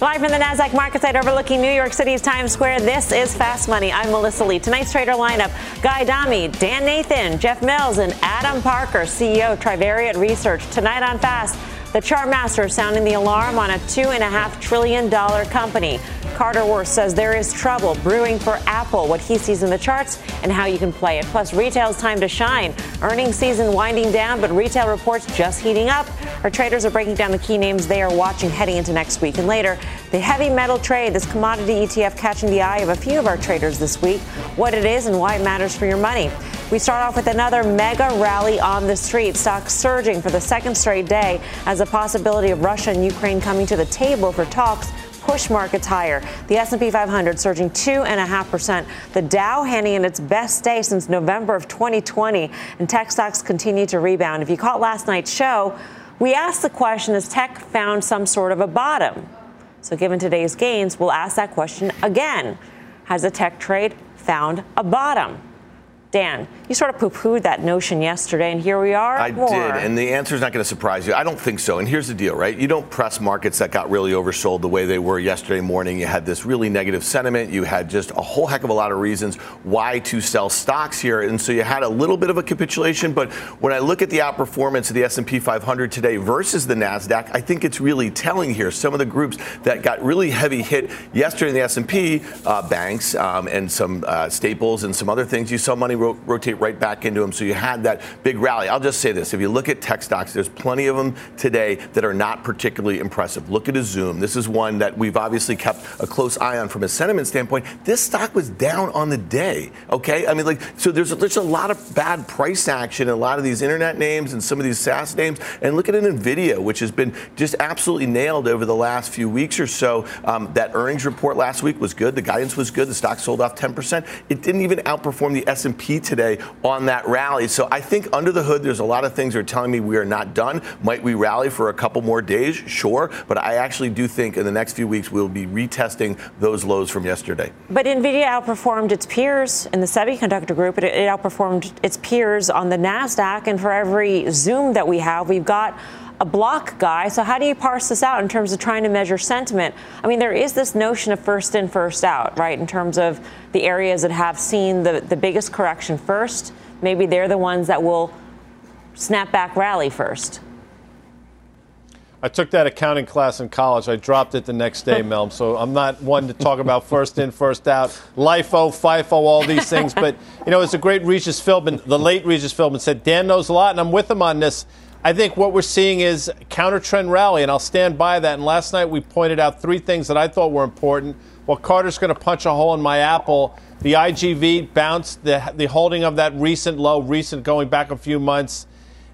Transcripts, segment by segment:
Live from the NASDAQ market site overlooking New York City's Times Square, this is Fast Money. I'm Melissa Lee. Tonight's trader lineup Guy Adami, Dan Nathan, Jeff Mills, and Adam Parker, CEO of Trivariate Research. Tonight on Fast, the chart master sounding the alarm on a $2.5 trillion company. Carter Worth says there is trouble brewing for Apple, what he sees in the charts, and how you can play it. Plus, retail's time to shine. Earnings season winding down, but retail reports just heating up. Our traders are breaking down the key names they are watching heading into next week. And later, the heavy metal trade, this commodity ETF catching the eye of a few of our traders this week, what it is and why it matters for your money. We start off with another mega rally on the street, stocks surging for the second straight day as the possibility of Russia and Ukraine coming to the table for talks push markets higher. The S&P 500 surging 2.5%. The Dow handing in its best day since November of 2020. And tech stocks continue to rebound. If you caught last night's show, we asked the question, has tech found some sort of a bottom? So given today's gains, we'll ask that question again. Has the tech trade found a bottom? Dan, you sort of poo pooed that notion yesterday, and here we are. I more. did, and the answer is not going to surprise you. I don't think so. And here's the deal, right? You don't press markets that got really oversold the way they were yesterday morning. You had this really negative sentiment. You had just a whole heck of a lot of reasons why to sell stocks here, and so you had a little bit of a capitulation. But when I look at the outperformance of the S&P 500 today versus the Nasdaq, I think it's really telling here. Some of the groups that got really heavy hit yesterday in the S&P, uh, banks um, and some uh, staples and some other things, you saw money ro- rotate right back into them. So you had that big rally. I'll just say this: if you look at tech stocks, there's plenty of them today that are not particularly impressive. Look at a Zoom. This is one that we've obviously kept a close eye on from a sentiment standpoint. This stock was down on the day. Okay, I mean, like, so there's there's a lot of bad price action in a lot of these internet names and some of these SaaS names. And look at an Nvidia, which has been just absolutely nailed over the last few weeks or so. Um, that earnings report last week was good. The guidance was good. The stock sold off 10%. It didn't even outperform the S&P today on that rally. So I think under the hood, there's a lot of things that are telling me we are not done. Might we rally for a couple more days? Sure. But I actually do think in the next few weeks, we'll be retesting those lows from yesterday. But NVIDIA outperformed its peers in the semiconductor group. It, it outperformed its peers on the NASDAQ. And for every Zoom that we have, we've got a block guy. So how do you parse this out in terms of trying to measure sentiment? I mean, there is this notion of first in, first out, right? In terms of the areas that have seen the, the biggest correction first. Maybe they're the ones that will snap back rally first. I took that accounting class in college. I dropped it the next day, Melm. So I'm not one to talk about first in, first out, LIFO, FIFO, all these things. But, you know, it's a great Regis Philbin, the late Regis Philbin said, Dan knows a lot, and I'm with him on this. I think what we're seeing is counter trend rally, and I'll stand by that. And last night we pointed out three things that I thought were important. Well, Carter's going to punch a hole in my apple. The IGV bounced, the, the holding of that recent low, recent going back a few months,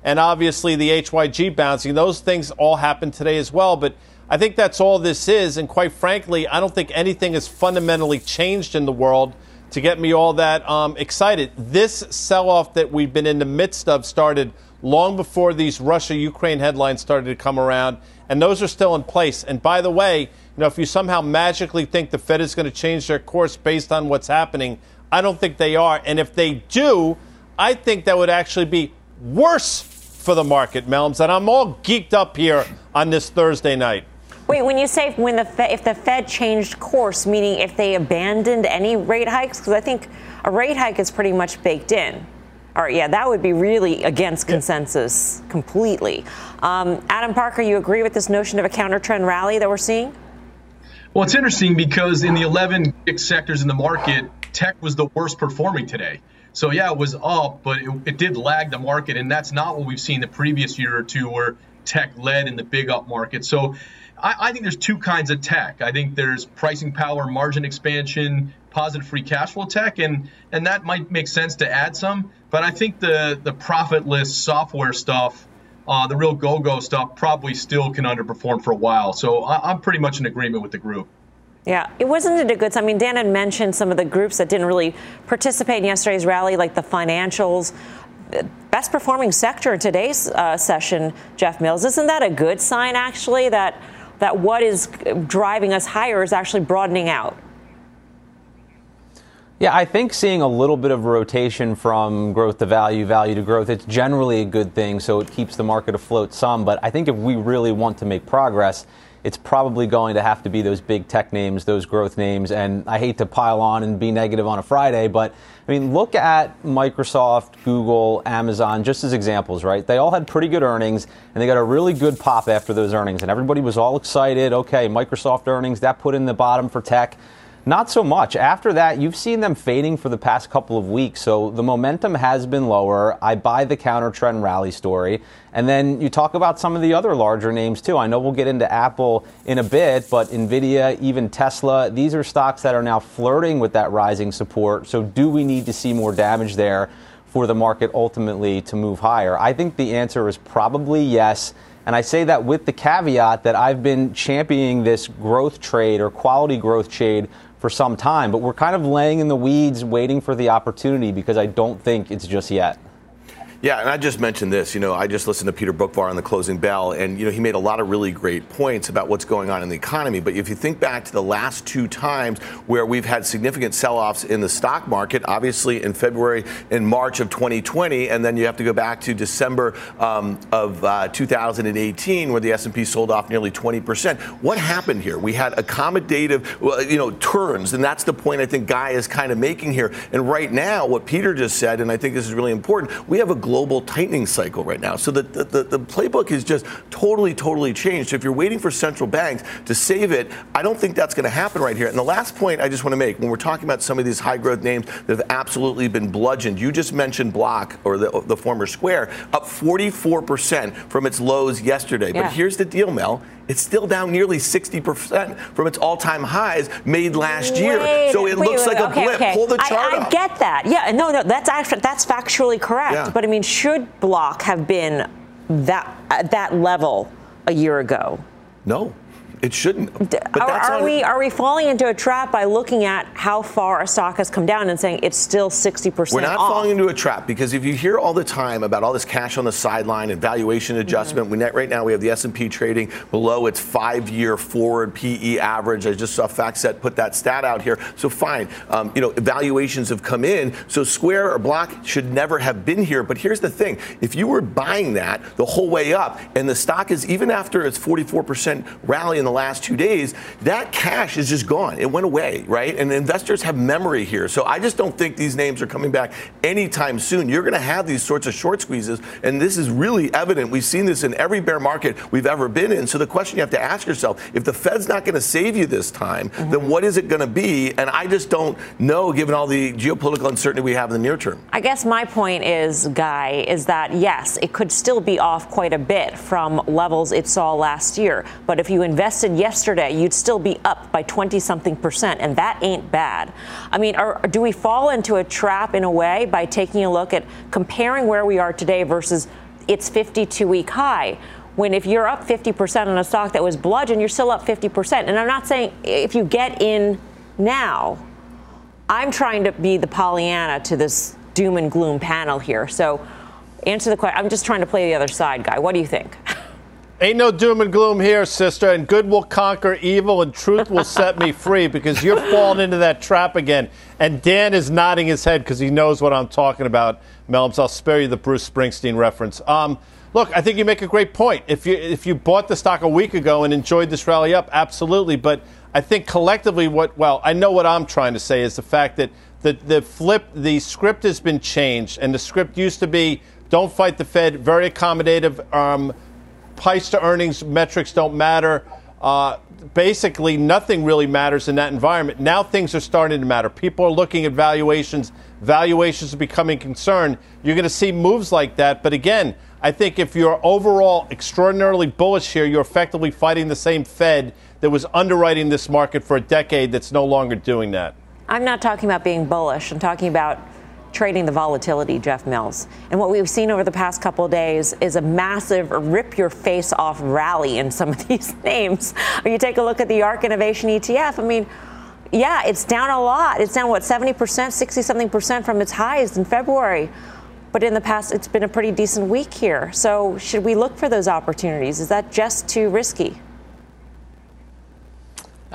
and obviously the HYG bouncing. Those things all happened today as well. But I think that's all this is. And quite frankly, I don't think anything has fundamentally changed in the world to get me all that um, excited. This sell off that we've been in the midst of started long before these Russia Ukraine headlines started to come around, and those are still in place. And by the way, you know, if you somehow magically think the Fed is going to change their course based on what's happening, I don't think they are. And if they do, I think that would actually be worse for the market, Melms. And I'm all geeked up here on this Thursday night. Wait, when you say when the Fed, if the Fed changed course, meaning if they abandoned any rate hikes, because I think a rate hike is pretty much baked in. All right, yeah, that would be really against consensus completely. Um, Adam Parker, you agree with this notion of a counter trend rally that we're seeing? Well, it's interesting because in the 11 sectors in the market, tech was the worst performing today. So, yeah, it was up, but it, it did lag the market. And that's not what we've seen the previous year or two where tech led in the big up market. So, I, I think there's two kinds of tech. I think there's pricing power, margin expansion, positive free cash flow tech, and and that might make sense to add some. But I think the the profitless software stuff uh, the real go-go stuff probably still can underperform for a while. So I- I'm pretty much in agreement with the group. Yeah, it wasn't it a good. I mean, Dan had mentioned some of the groups that didn't really participate in yesterday's rally, like the financials. Best performing sector in today's uh, session, Jeff Mills. Isn't that a good sign, actually, that that what is driving us higher is actually broadening out? Yeah, I think seeing a little bit of rotation from growth to value, value to growth, it's generally a good thing. So it keeps the market afloat some. But I think if we really want to make progress, it's probably going to have to be those big tech names, those growth names. And I hate to pile on and be negative on a Friday, but I mean, look at Microsoft, Google, Amazon, just as examples, right? They all had pretty good earnings and they got a really good pop after those earnings. And everybody was all excited. Okay, Microsoft earnings, that put in the bottom for tech. Not so much. After that, you've seen them fading for the past couple of weeks. So the momentum has been lower. I buy the counter trend rally story. And then you talk about some of the other larger names too. I know we'll get into Apple in a bit, but Nvidia, even Tesla, these are stocks that are now flirting with that rising support. So do we need to see more damage there for the market ultimately to move higher? I think the answer is probably yes. And I say that with the caveat that I've been championing this growth trade or quality growth trade for some time, but we're kind of laying in the weeds waiting for the opportunity because I don't think it's just yet. Yeah, and I just mentioned this. You know, I just listened to Peter Boockvar on the closing bell, and you know he made a lot of really great points about what's going on in the economy. But if you think back to the last two times where we've had significant sell-offs in the stock market, obviously in February and March of 2020, and then you have to go back to December um, of uh, 2018 where the S&P sold off nearly 20 percent. What happened here? We had accommodative, you know, turns, and that's the point I think Guy is kind of making here. And right now, what Peter just said, and I think this is really important, we have a global tightening cycle right now. So the, the, the playbook is just totally, totally changed. So if you're waiting for central banks to save it, I don't think that's going to happen right here. And the last point I just want to make when we're talking about some of these high growth names that have absolutely been bludgeoned, you just mentioned Block or the, the former Square, up 44% from its lows yesterday. Yeah. But here's the deal, Mel it's still down nearly 60% from its all-time highs made last year. Wait, so it wait, looks wait, like okay, a blip. Okay. Pull the chart I, I up. get that. Yeah, no, no, that's actually that's factually correct. Yeah. But I mean, should block have been that at that level a year ago? No. It shouldn't. But are, are we are we falling into a trap by looking at how far a stock has come down and saying it's still 60% We're not off? falling into a trap because if you hear all the time about all this cash on the sideline and valuation adjustment, mm-hmm. we right now we have the S&P trading below its 5-year forward PE average. I just saw FactSet put that stat out here. So fine, um, you know, valuations have come in. So Square or Block should never have been here. But here's the thing: if you were buying that the whole way up, and the stock is even after its 44% rally in the last two days, that cash is just gone. It went away, right? And investors have memory here. So I just don't think these names are coming back anytime soon. You're going to have these sorts of short squeezes, and this is really evident. We've seen this in every bear market we've ever been in. So the question you have to ask yourself if the Fed's not going to save you this time, mm-hmm. then what is it going to be? And I just don't know, given all the geopolitical uncertainty we have in the near term. I guess my point is, Guy, is that yes, it could still be off quite a bit from levels it saw last year. But if you invest yesterday, you'd still be up by 20 something percent, and that ain't bad. I mean, are, do we fall into a trap in a way by taking a look at comparing where we are today versus its 52 week high? When if you're up 50% on a stock that was bludgeon, you're still up 50%. And I'm not saying if you get in now, I'm trying to be the Pollyanna to this doom and gloom panel here. So answer the question. I'm just trying to play the other side, guy. What do you think? Ain't no doom and gloom here, sister, and good will conquer evil and truth will set me free because you're falling into that trap again. And Dan is nodding his head because he knows what I'm talking about, Melms. I'll spare you the Bruce Springsteen reference. Um, look, I think you make a great point. If you if you bought the stock a week ago and enjoyed this rally up, absolutely. But I think collectively, what well, I know what I'm trying to say is the fact that the the flip, the script has been changed, and the script used to be don't fight the Fed, very accommodative. Um, price to earnings metrics don't matter. Uh, basically, nothing really matters in that environment. Now things are starting to matter. People are looking at valuations. Valuations are becoming concerned. You're going to see moves like that. But again, I think if you're overall extraordinarily bullish here, you're effectively fighting the same Fed that was underwriting this market for a decade that's no longer doing that. I'm not talking about being bullish. I'm talking about trading the volatility, Jeff Mills. And what we've seen over the past couple days is a massive rip your face off rally in some of these names. When you take a look at the ARK Innovation ETF, I mean, yeah, it's down a lot. It's down, what, 70%, 60 something percent from its highs in February. But in the past, it's been a pretty decent week here. So, should we look for those opportunities? Is that just too risky?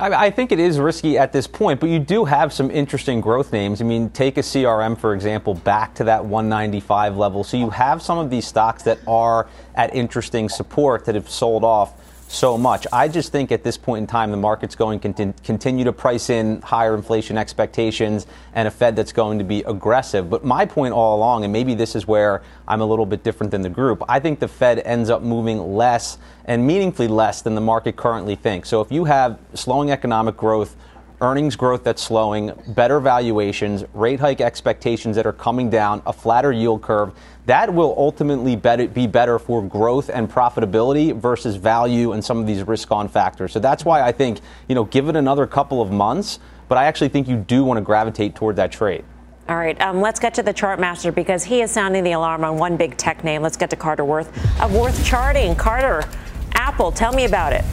I think it is risky at this point, but you do have some interesting growth names. I mean, take a CRM, for example, back to that 195 level. So you have some of these stocks that are at interesting support that have sold off so much. I just think at this point in time, the market's going to continue to price in higher inflation expectations and a Fed that's going to be aggressive. But my point all along, and maybe this is where I'm a little bit different than the group, I think the Fed ends up moving less and meaningfully less than the market currently thinks. So if you have slowing economic growth, earnings growth that's slowing, better valuations, rate hike expectations that are coming down, a flatter yield curve, that will ultimately be better for growth and profitability versus value and some of these risk on factors. So that's why I think, you know, give it another couple of months, but I actually think you do want to gravitate toward that trade. All right, um, let's get to the chart master because he is sounding the alarm on one big tech name. Let's get to Carter Worth of Worth Charting. Carter, Apple, tell me about it.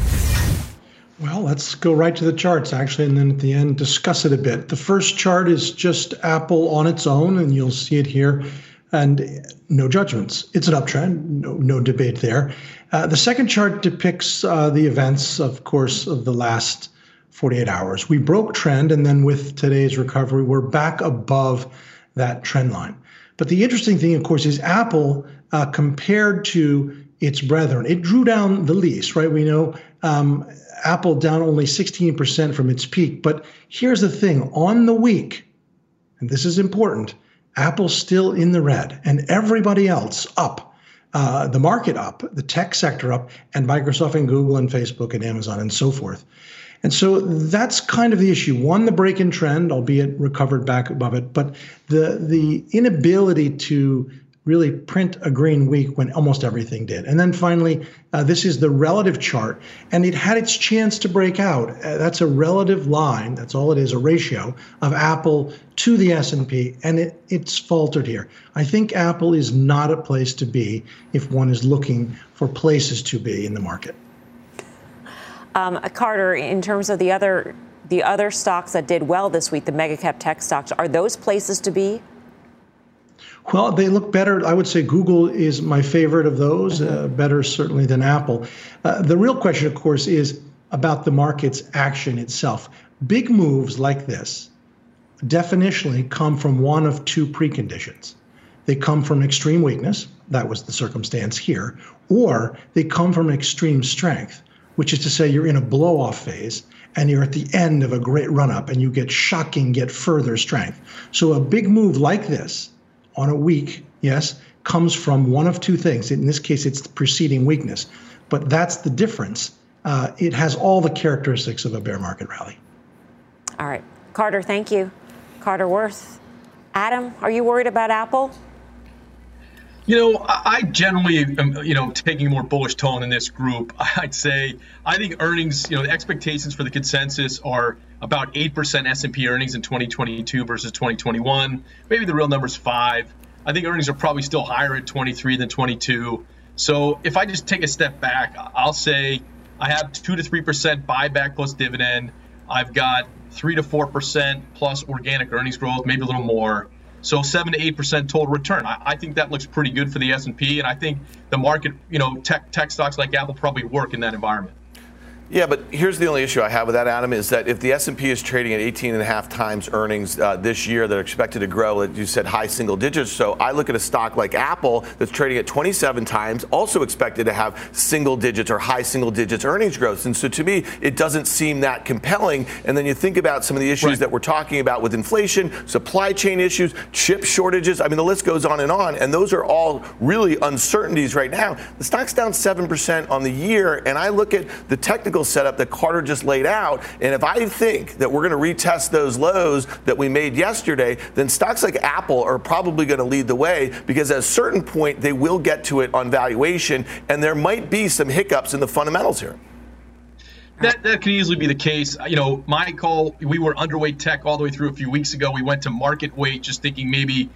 Well, let's go right to the charts, actually, and then at the end discuss it a bit. The first chart is just Apple on its own, and you'll see it here, and no judgments. It's an uptrend, no, no debate there. Uh, the second chart depicts uh, the events, of course, of the last 48 hours. We broke trend, and then with today's recovery, we're back above that trend line. But the interesting thing, of course, is Apple uh, compared to its brethren. It drew down the least, right? We know um, Apple down only 16% from its peak. But here's the thing on the week, and this is important, Apple's still in the red, and everybody else up. Uh, the market up, the tech sector up, and Microsoft and Google and Facebook and Amazon and so forth. And so that's kind of the issue. One, the break in trend, albeit recovered back above it, but the the inability to really print a green week when almost everything did. And then finally, uh, this is the relative chart, and it had its chance to break out. Uh, that's a relative line. That's all it is, a ratio of Apple to the S&P, and it, it's faltered here. I think Apple is not a place to be if one is looking for places to be in the market. Um, Carter, in terms of the other the other stocks that did well this week, the mega cap tech stocks, are those places to be? Well, they look better. I would say Google is my favorite of those, uh, better certainly than Apple. Uh, the real question, of course, is about the market's action itself. Big moves like this definitionally come from one of two preconditions. They come from extreme weakness, that was the circumstance here, or they come from extreme strength, which is to say you're in a blow off phase and you're at the end of a great run up and you get shocking, get further strength. So a big move like this on a week, yes, comes from one of two things. In this case, it's the preceding weakness, but that's the difference. Uh, it has all the characteristics of a bear market rally. All right. Carter, thank you. Carter Worth. Adam, are you worried about Apple? You know, I generally am, you know, taking a more bullish tone in this group. I'd say I think earnings, you know, the expectations for the consensus are about 8% S&P earnings in 2022 versus 2021. Maybe the real number is 5. I think earnings are probably still higher at 23 than 22. So if I just take a step back, I'll say I have 2 to 3% buyback plus dividend. I've got 3 to 4% plus organic earnings growth, maybe a little more. So seven to eight percent total return. I, I, think that looks pretty good for the S and P, and I think the market, you know, tech tech stocks like Apple probably work in that environment. Yeah, but here's the only issue I have with that, Adam, is that if the S&P is trading at 18 and a half times earnings uh, this year that are expected to grow, as you said, high single digits. So I look at a stock like Apple that's trading at 27 times, also expected to have single digits or high single digits earnings growth. And so to me, it doesn't seem that compelling. And then you think about some of the issues right. that we're talking about with inflation, supply chain issues, chip shortages. I mean, the list goes on and on. And those are all really uncertainties right now. The stock's down 7% on the year. And I look at the technical setup that Carter just laid out. And if I think that we're going to retest those lows that we made yesterday, then stocks like Apple are probably going to lead the way because at a certain point they will get to it on valuation, and there might be some hiccups in the fundamentals here. That, that could easily be the case. You know, my call, we were underweight tech all the way through a few weeks ago. We went to market weight, just thinking maybe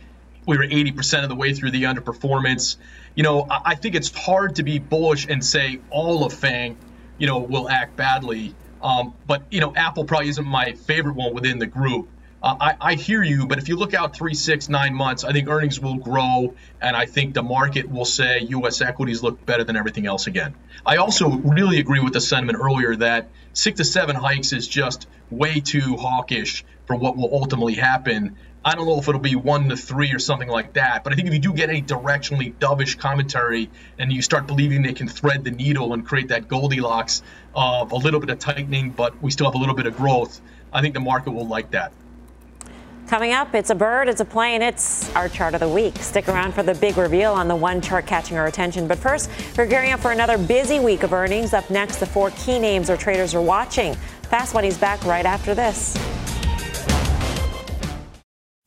we were 80% of the way through the underperformance. You know, I, I think it's hard to be bullish and say all of FANG, you know, will act badly. Um, but you know, Apple probably isn't my favorite one within the group. Uh, I, I, hear you, but if you look out three, six, nine months, I think earnings will grow, and I think the market will say U.S. equities look better than everything else again. I also really agree with the sentiment earlier that six to seven hikes is just way too hawkish for what will ultimately happen. I don't know if it'll be one to three or something like that, but I think if you do get any directionally dovish commentary and you start believing they can thread the needle and create that Goldilocks of a little bit of tightening, but we still have a little bit of growth, I think the market will like that. Coming up, it's a bird, it's a plane, it's our chart of the week. Stick around for the big reveal on the one chart catching our attention. But first, we're gearing up for another busy week of earnings. Up next, the four key names our traders are watching. Fast Money's back right after this.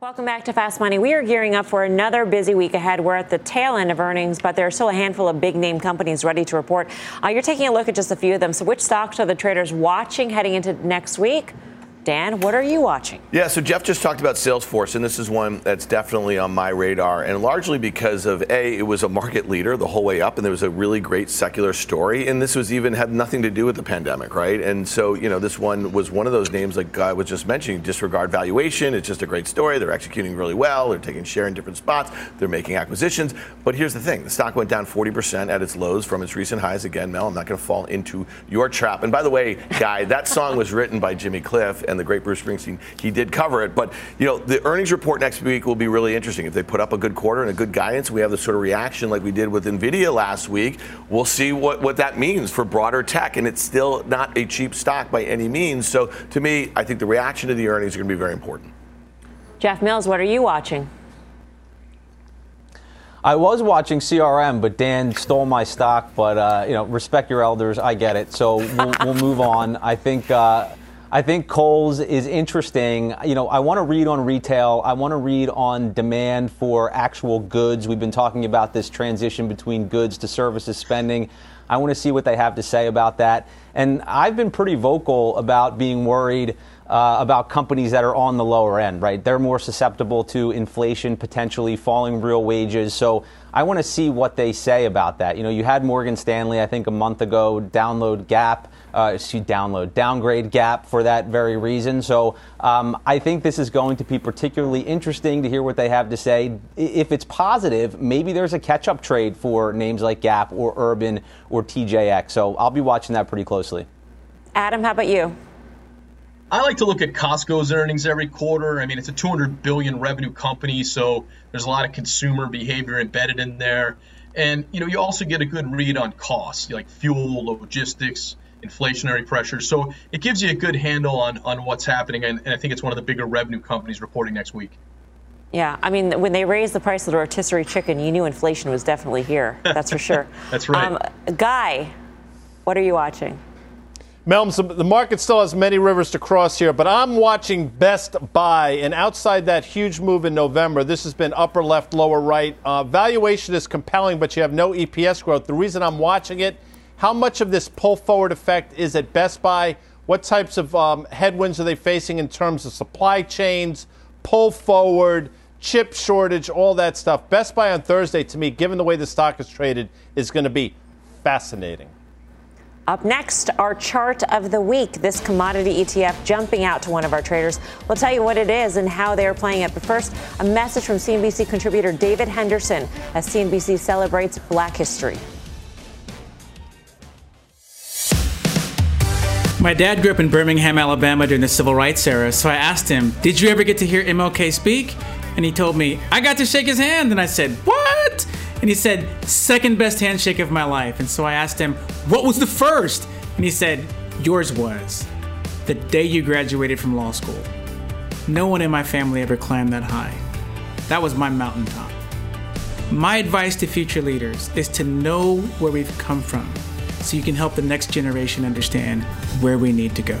Welcome back to Fast Money. We are gearing up for another busy week ahead. We're at the tail end of earnings, but there are still a handful of big name companies ready to report. Uh, you're taking a look at just a few of them. So, which stocks are the traders watching heading into next week? Dan, what are you watching? Yeah, so Jeff just talked about Salesforce, and this is one that's definitely on my radar, and largely because of A, it was a market leader the whole way up, and there was a really great secular story, and this was even had nothing to do with the pandemic, right? And so, you know, this one was one of those names like I was just mentioning, disregard valuation, it's just a great story, they're executing really well, they're taking share in different spots, they're making acquisitions, but here's the thing, the stock went down 40% at its lows from its recent highs. Again, Mel, I'm not going to fall into your trap. And by the way, Guy, that song was written by Jimmy Cliff, and the great Bruce Springsteen, he did cover it. But you know, the earnings report next week will be really interesting. If they put up a good quarter and a good guidance, we have the sort of reaction like we did with Nvidia last week. We'll see what what that means for broader tech, and it's still not a cheap stock by any means. So to me, I think the reaction to the earnings are going to be very important. Jeff Mills, what are you watching? I was watching CRM, but Dan stole my stock. But uh, you know, respect your elders. I get it. So we'll, we'll move on. I think. Uh, I think Kohl's is interesting. You know, I want to read on retail. I want to read on demand for actual goods. We've been talking about this transition between goods to services spending. I want to see what they have to say about that. And I've been pretty vocal about being worried uh, about companies that are on the lower end, right? They're more susceptible to inflation, potentially falling real wages. So I want to see what they say about that. You know, you had Morgan Stanley, I think, a month ago, download Gap, uh, excuse, download, downgrade Gap for that very reason. So um, I think this is going to be particularly interesting to hear what they have to say. If it's positive, maybe there's a catch-up trade for names like Gap or Urban or TJX. So I'll be watching that pretty closely. Adam, how about you? I like to look at Costco's earnings every quarter. I mean, it's a 200 billion revenue company, so there's a lot of consumer behavior embedded in there. And you know, you also get a good read on costs, like fuel, logistics, inflationary pressures. So it gives you a good handle on on what's happening. And, and I think it's one of the bigger revenue companies reporting next week. Yeah, I mean, when they raised the price of the rotisserie chicken, you knew inflation was definitely here. That's for sure. That's right. Um, Guy, what are you watching? Melms, the market still has many rivers to cross here, but I'm watching Best Buy, and outside that huge move in November, this has been upper left, lower right. Uh, valuation is compelling, but you have no EPS growth. The reason I'm watching it how much of this pull forward effect is at Best Buy? What types of um, headwinds are they facing in terms of supply chains, pull forward, chip shortage, all that stuff? Best Buy on Thursday, to me, given the way the stock is traded, is going to be fascinating. Up next, our chart of the week. This commodity ETF jumping out to one of our traders. We'll tell you what it is and how they are playing it. But first, a message from CNBC contributor David Henderson as CNBC celebrates Black History. My dad grew up in Birmingham, Alabama during the civil rights era, so I asked him, Did you ever get to hear MLK speak? And he told me, I got to shake his hand. And I said, What? And he said, Second best handshake of my life. And so I asked him, What was the first? And he said, Yours was the day you graduated from law school. No one in my family ever climbed that high. That was my mountaintop. My advice to future leaders is to know where we've come from so you can help the next generation understand where we need to go.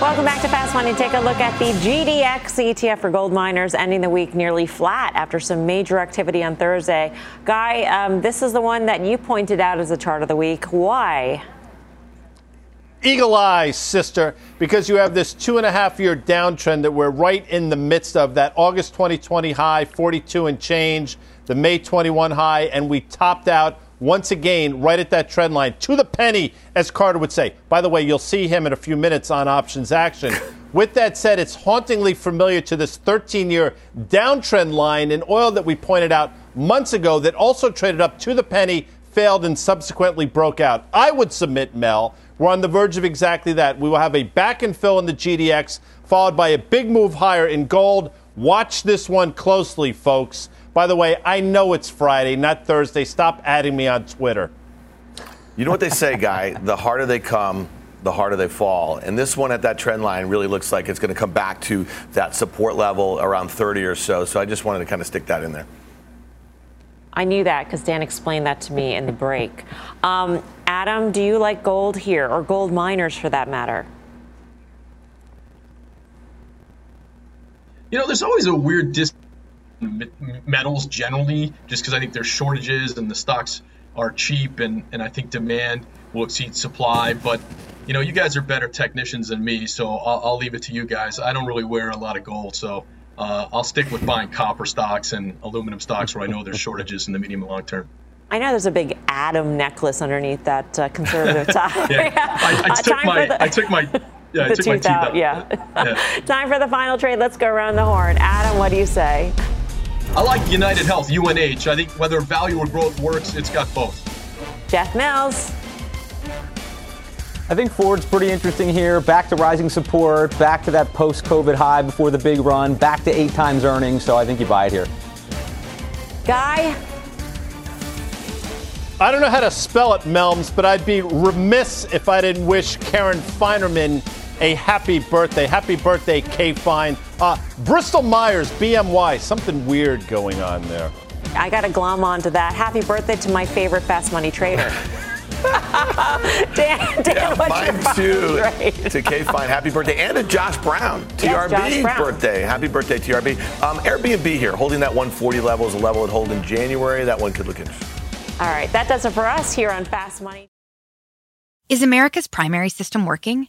Welcome back to Fast Money. Take a look at the GDX ETF for gold miners ending the week nearly flat after some major activity on Thursday. Guy, um, this is the one that you pointed out as the chart of the week. Why? Eagle eye, sister, because you have this two and a half year downtrend that we're right in the midst of that August 2020 high, 42 and change, the May 21 high, and we topped out once again right at that trend line to the penny, as Carter would say. By the way, you'll see him in a few minutes on options action. With that said, it's hauntingly familiar to this 13 year downtrend line in oil that we pointed out months ago that also traded up to the penny, failed, and subsequently broke out. I would submit, Mel, we're on the verge of exactly that. We will have a back and fill in the GDX, followed by a big move higher in gold. Watch this one closely, folks. By the way, I know it's Friday, not Thursday. Stop adding me on Twitter. You know what they say, Guy? The harder they come, the harder they fall. And this one at that trend line really looks like it's going to come back to that support level around 30 or so. So I just wanted to kind of stick that in there. I knew that because Dan explained that to me in the break. Um, Adam, do you like gold here or gold miners for that matter? You know, there's always a weird dis metals generally, just because I think there's shortages and the stocks are cheap, and, and I think demand will exceed supply. But you know, you guys are better technicians than me, so I'll, I'll leave it to you guys. I don't really wear a lot of gold, so uh, I'll stick with buying copper stocks and aluminum stocks where I know there's shortages in the medium and long term. I know there's a big atom necklace underneath that uh, conservative tie. yeah, I, I, Uh, took my, the- I took my, yeah, I the took my tooth teeth out, out. yeah. Yeah. Time for the final trade. Let's go around the horn. Adam, what do you say? I like United Health, UNH. I think whether value or growth works, it's got both. Jeff Mills. I think Ford's pretty interesting here. Back to rising support, back to that post COVID high before the big run, back to eight times earnings. So I think you buy it here. Guy. I don't know how to spell it, Melms, but I'd be remiss if I didn't wish Karen Finerman a happy birthday. Happy birthday, K Fine. Uh, Bristol Myers, BMY, something weird going on there. I got to glom onto that. Happy birthday to my favorite fast money trader. Dan, Dan Yeah, what's mine your too. trade? To K Fine, happy birthday, and to Josh Brown, Yes, TRB Josh Brown. birthday. Happy birthday, TRB. Um, Airbnb here, holding that 140 level is a level it hold in January. That one could look interesting. All right, that does it for us here on Fast Money. Is America's primary system working?